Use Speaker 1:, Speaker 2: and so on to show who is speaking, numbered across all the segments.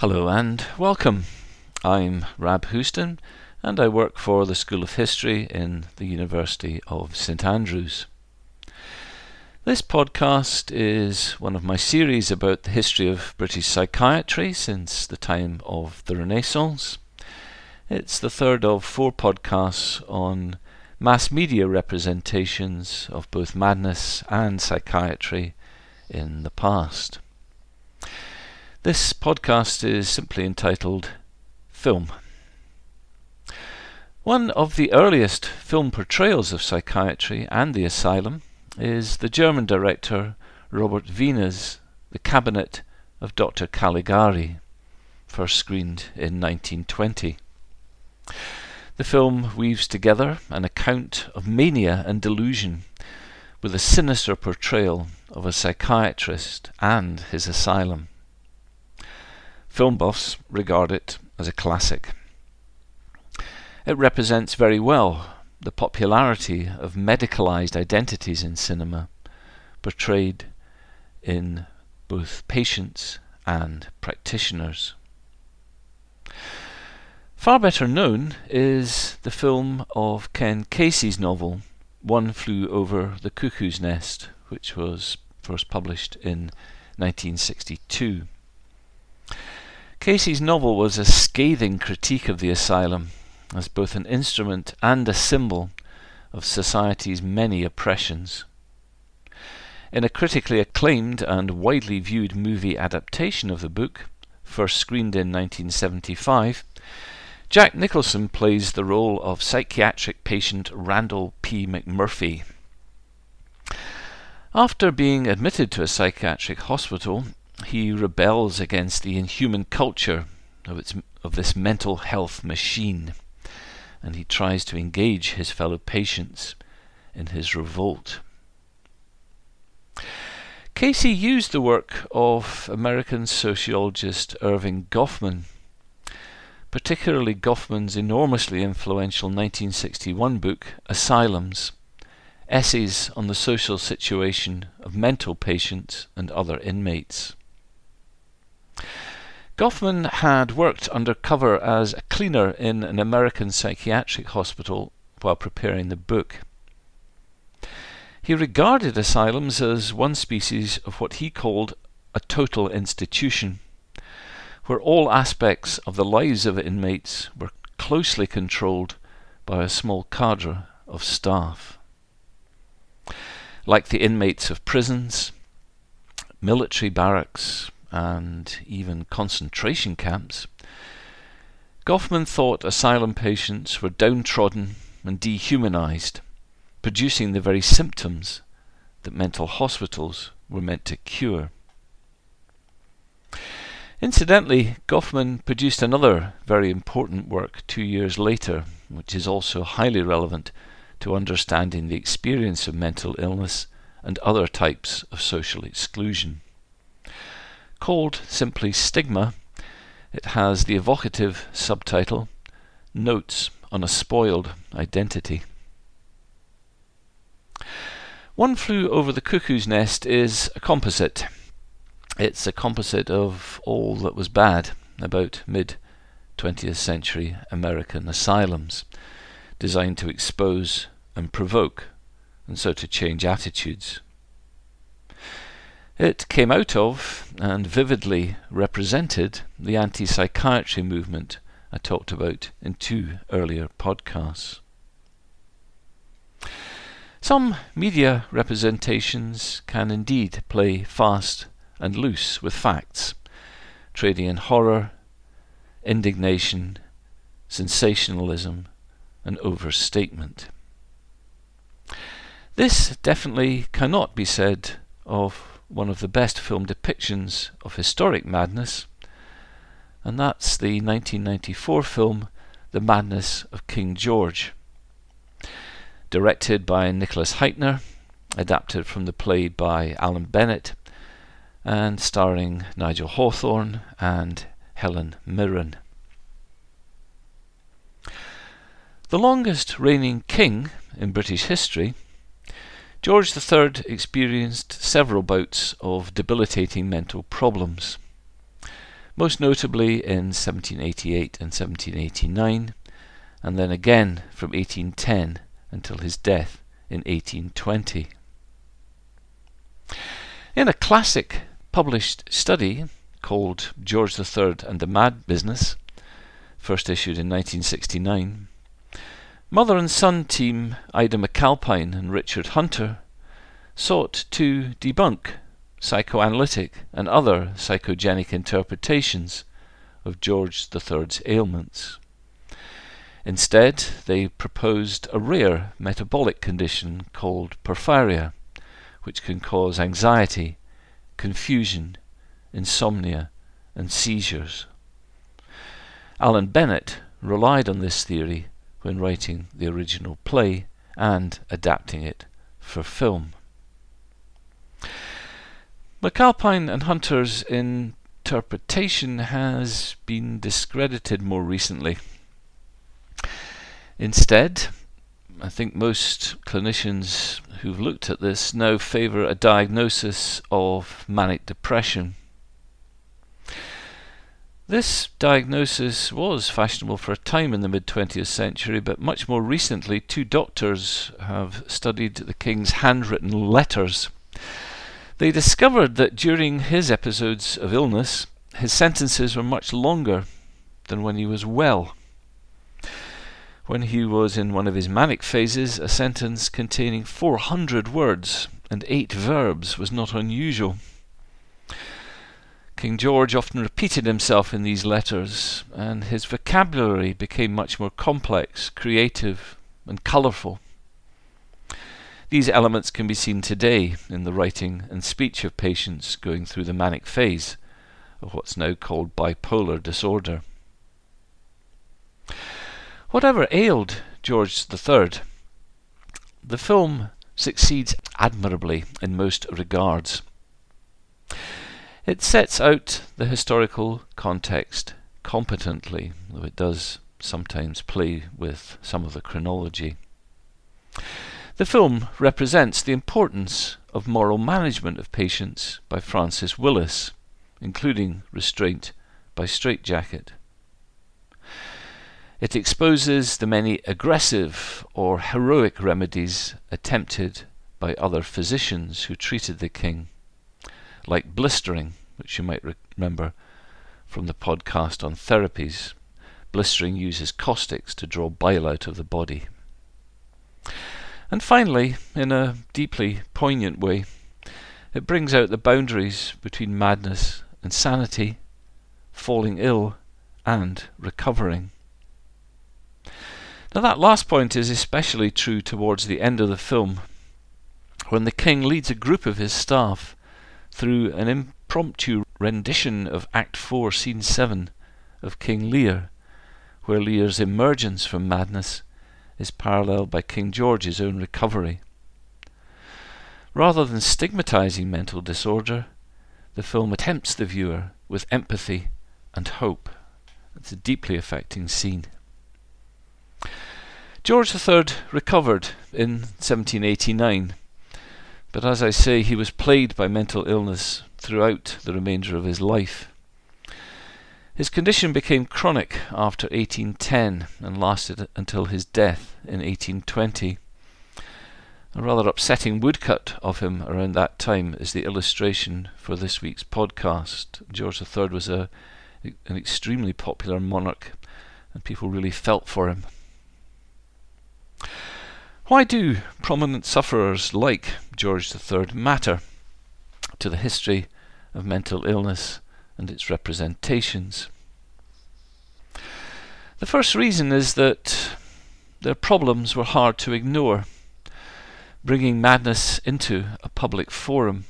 Speaker 1: Hello and welcome. I'm Rab Houston and I work for the School of History in the University of St Andrews. This podcast is one of my series about the history of British psychiatry since the time of the Renaissance. It's the third of four podcasts on mass media representations of both madness and psychiatry in the past. This podcast is simply entitled Film. One of the earliest film portrayals of psychiatry and the asylum is the German director Robert Wiene's The Cabinet of Dr. Caligari, first screened in 1920. The film weaves together an account of mania and delusion with a sinister portrayal of a psychiatrist and his asylum. Film buffs regard it as a classic. It represents very well the popularity of medicalized identities in cinema, portrayed in both patients and practitioners. Far better known is the film of Ken Kesey's novel One Flew Over the Cuckoo's Nest, which was first published in 1962. Kesey's novel was a scathing critique of the asylum as both an instrument and a symbol of society's many oppressions. In a critically acclaimed and widely viewed movie adaptation of the book, first screened in 1975, Jack Nicholson plays the role of psychiatric patient Randall P. McMurphy. After being admitted to a psychiatric hospital, he rebels against the inhuman culture of, its, of this mental health machine, and he tries to engage his fellow patients in his revolt. Kesey used the work of American sociologist Erving Goffman, particularly Goffman's enormously influential 1961 book, Asylums Essays on the Social Situation of Mental Patients and Other Inmates. Goffman had worked undercover as a cleaner in an American psychiatric hospital while preparing the book. He regarded asylums as one species of what he called a total institution, where all aspects of the lives of inmates were closely controlled by a small cadre of staff. Like the inmates of prisons, military barracks, and even concentration camps, Goffman thought asylum patients were downtrodden and dehumanized, producing the very symptoms that mental hospitals were meant to cure. Incidentally, Goffman produced another very important work two years later, which is also highly relevant to understanding the experience of mental illness and other types of social exclusion. Called simply Stigma, it has the evocative subtitle Notes on a Spoiled Identity. One Flew Over the Cuckoo's Nest is a composite. It's a composite of all that was bad about mid 20th century American asylums, designed to expose and provoke, and so to change attitudes. It came out of and vividly represented the anti psychiatry movement I talked about in two earlier podcasts. Some media representations can indeed play fast and loose with facts, trading in horror, indignation, sensationalism, and overstatement. This definitely cannot be said of one of the best film depictions of historic madness, and that's the 1994 film The Madness of King George. Directed by Nicholas Hytner, adapted from the play by Alan Bennett, and starring Nigel Hawthorne and Helen Mirren. The longest reigning king in British history George III experienced several bouts of debilitating mental problems. most notably in 1788 and 1789, and then again from 1810 until his death in 1820. In a classic published study called George III and the Mad Business, first issued in 1969, mother and son team Ida Macalpine and Richard Hunter sought to debunk psychoanalytic and other psychogenic interpretations of George III's ailments. Instead, they proposed a rare metabolic condition called porphyria, which can cause anxiety, confusion, insomnia, and seizures. Alan Bennett relied on this theory when writing the original play and adapting it for film. Macalpine and Hunter's interpretation has been discredited more recently. Instead, I think most clinicians who've looked at this now favour a diagnosis of manic depression. This diagnosis was fashionable for a time in the mid 20th century, but much more recently, two doctors have studied the king's handwritten letters. They discovered that during his episodes of illness, his sentences were much longer than when he was well. When he was in one of his manic phases, a sentence containing 400 words and eight verbs was not unusual. King George often repeated himself in these letters, and his vocabulary became much more complex, creative, and colourful. These elements can be seen today in the writing and speech of patients going through the manic phase of what's now called bipolar disorder. Whatever ailed George III, the film succeeds admirably in most regards. It sets out the historical context competently, though it does sometimes play with some of the chronology. The film represents the importance of moral management of patients by Francis Willis, including restraint by straitjacket. It exposes the many aggressive or heroic remedies attempted by other physicians who treated the king, like blistering, which you might re- remember from the podcast on therapies. Blistering uses caustics to draw bile out of the body. And finally, in a deeply poignant way, it brings out the boundaries between madness and sanity, falling ill and recovering. Now, that last point is especially true towards the end of the film, when the king leads a group of his staff through an impromptu rendition of Act 4, Scene 7 of King Lear, where Lear's emergence from madness is paralleled by King George's own recovery. Rather than stigmatizing mental disorder, the film attempts the viewer with empathy and hope. It's a deeply affecting scene. George III recovered in 1789, but as I say, he was plagued by mental illness throughout the remainder of his life. His condition became chronic after 1810 and lasted until his death in 1820. A rather upsetting woodcut of him around that time is the illustration for this week's podcast. George III was a, an extremely popular monarch, and people really felt for him. Why do prominent sufferers like George III matter to the history of mental illness and its representations? The first reason is that their problems were hard to ignore, bringing madness into a public forum.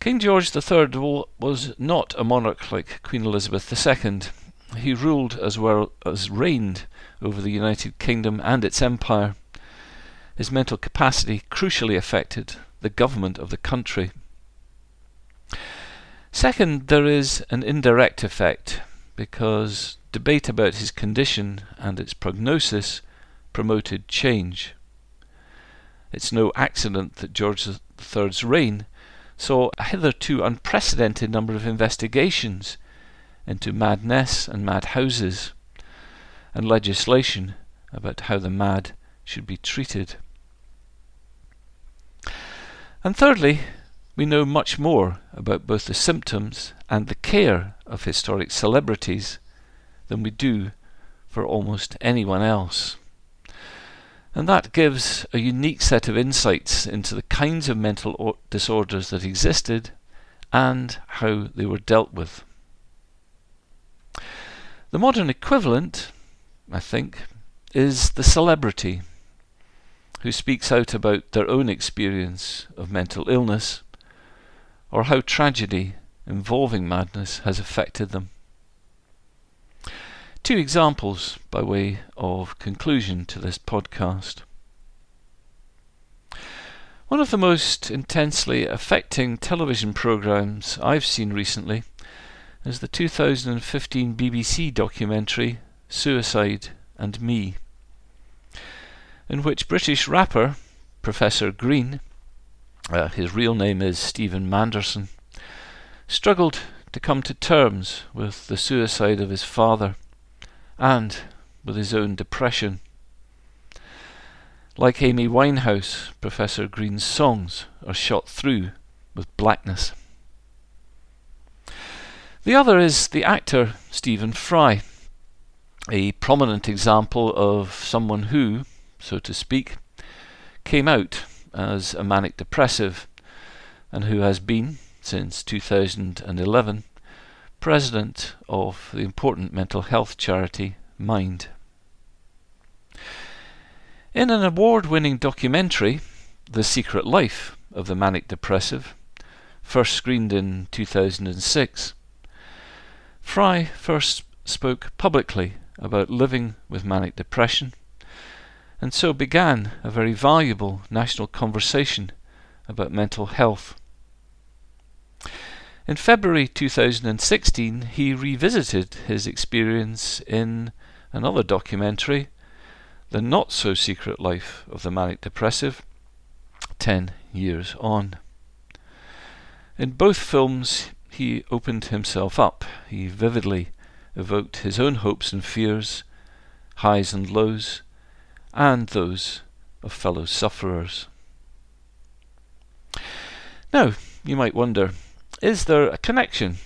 Speaker 1: King George III was not a monarch like Queen Elizabeth II. He ruled as well as reigned over the United Kingdom and its empire. His mental capacity crucially affected the government of the country. Second, there is an indirect effect because debate about his condition and its prognosis promoted change. It's no accident that George III's reign saw a hitherto unprecedented number of investigations into madness and madhouses, and legislation about how the mad should be treated. And thirdly, we know much more about both the symptoms and the care of historic celebrities than we do for almost anyone else. And that gives a unique set of insights into the kinds of mental disorders that existed and how they were dealt with. The modern equivalent, I think, is the celebrity who speaks out about their own experience of mental illness or how tragedy involving madness has affected them. Two examples by way of conclusion to this podcast. One of the most intensely affecting television programs I've seen recently is the 2015 BBC documentary Suicide and Me, in which British rapper Professor Green, uh, his real name is Stephen Manderson, struggled to come to terms with the suicide of his father and with his own depression. Like Amy Winehouse, Professor Green's songs are shot through with blackness. The other is the actor Stephen Fry, a prominent example of someone who, so to speak, came out as a manic depressive and who has been, since 2011, president of the important mental health charity Mind. In an award winning documentary, The Secret Life of the Manic Depressive, first screened in 2006, Fry first spoke publicly about living with manic depression, and so began a very valuable national conversation about mental health. In February 2016, he revisited his experience in another documentary, The Not So Secret Life of the Manic Depressive, 10 years on. In both films, he opened himself up. He vividly evoked his own hopes and fears, highs and lows, and those of fellow sufferers. Now, you might wonder is there a connection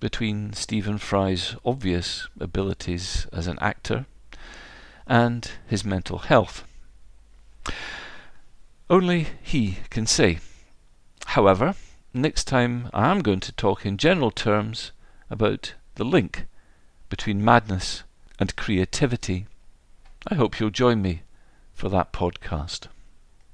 Speaker 1: between Stephen Fry's obvious abilities as an actor and his mental health? Only he can say. However, next time I am going to talk in general terms about the link between madness and creativity. I hope you'll join me for that podcast.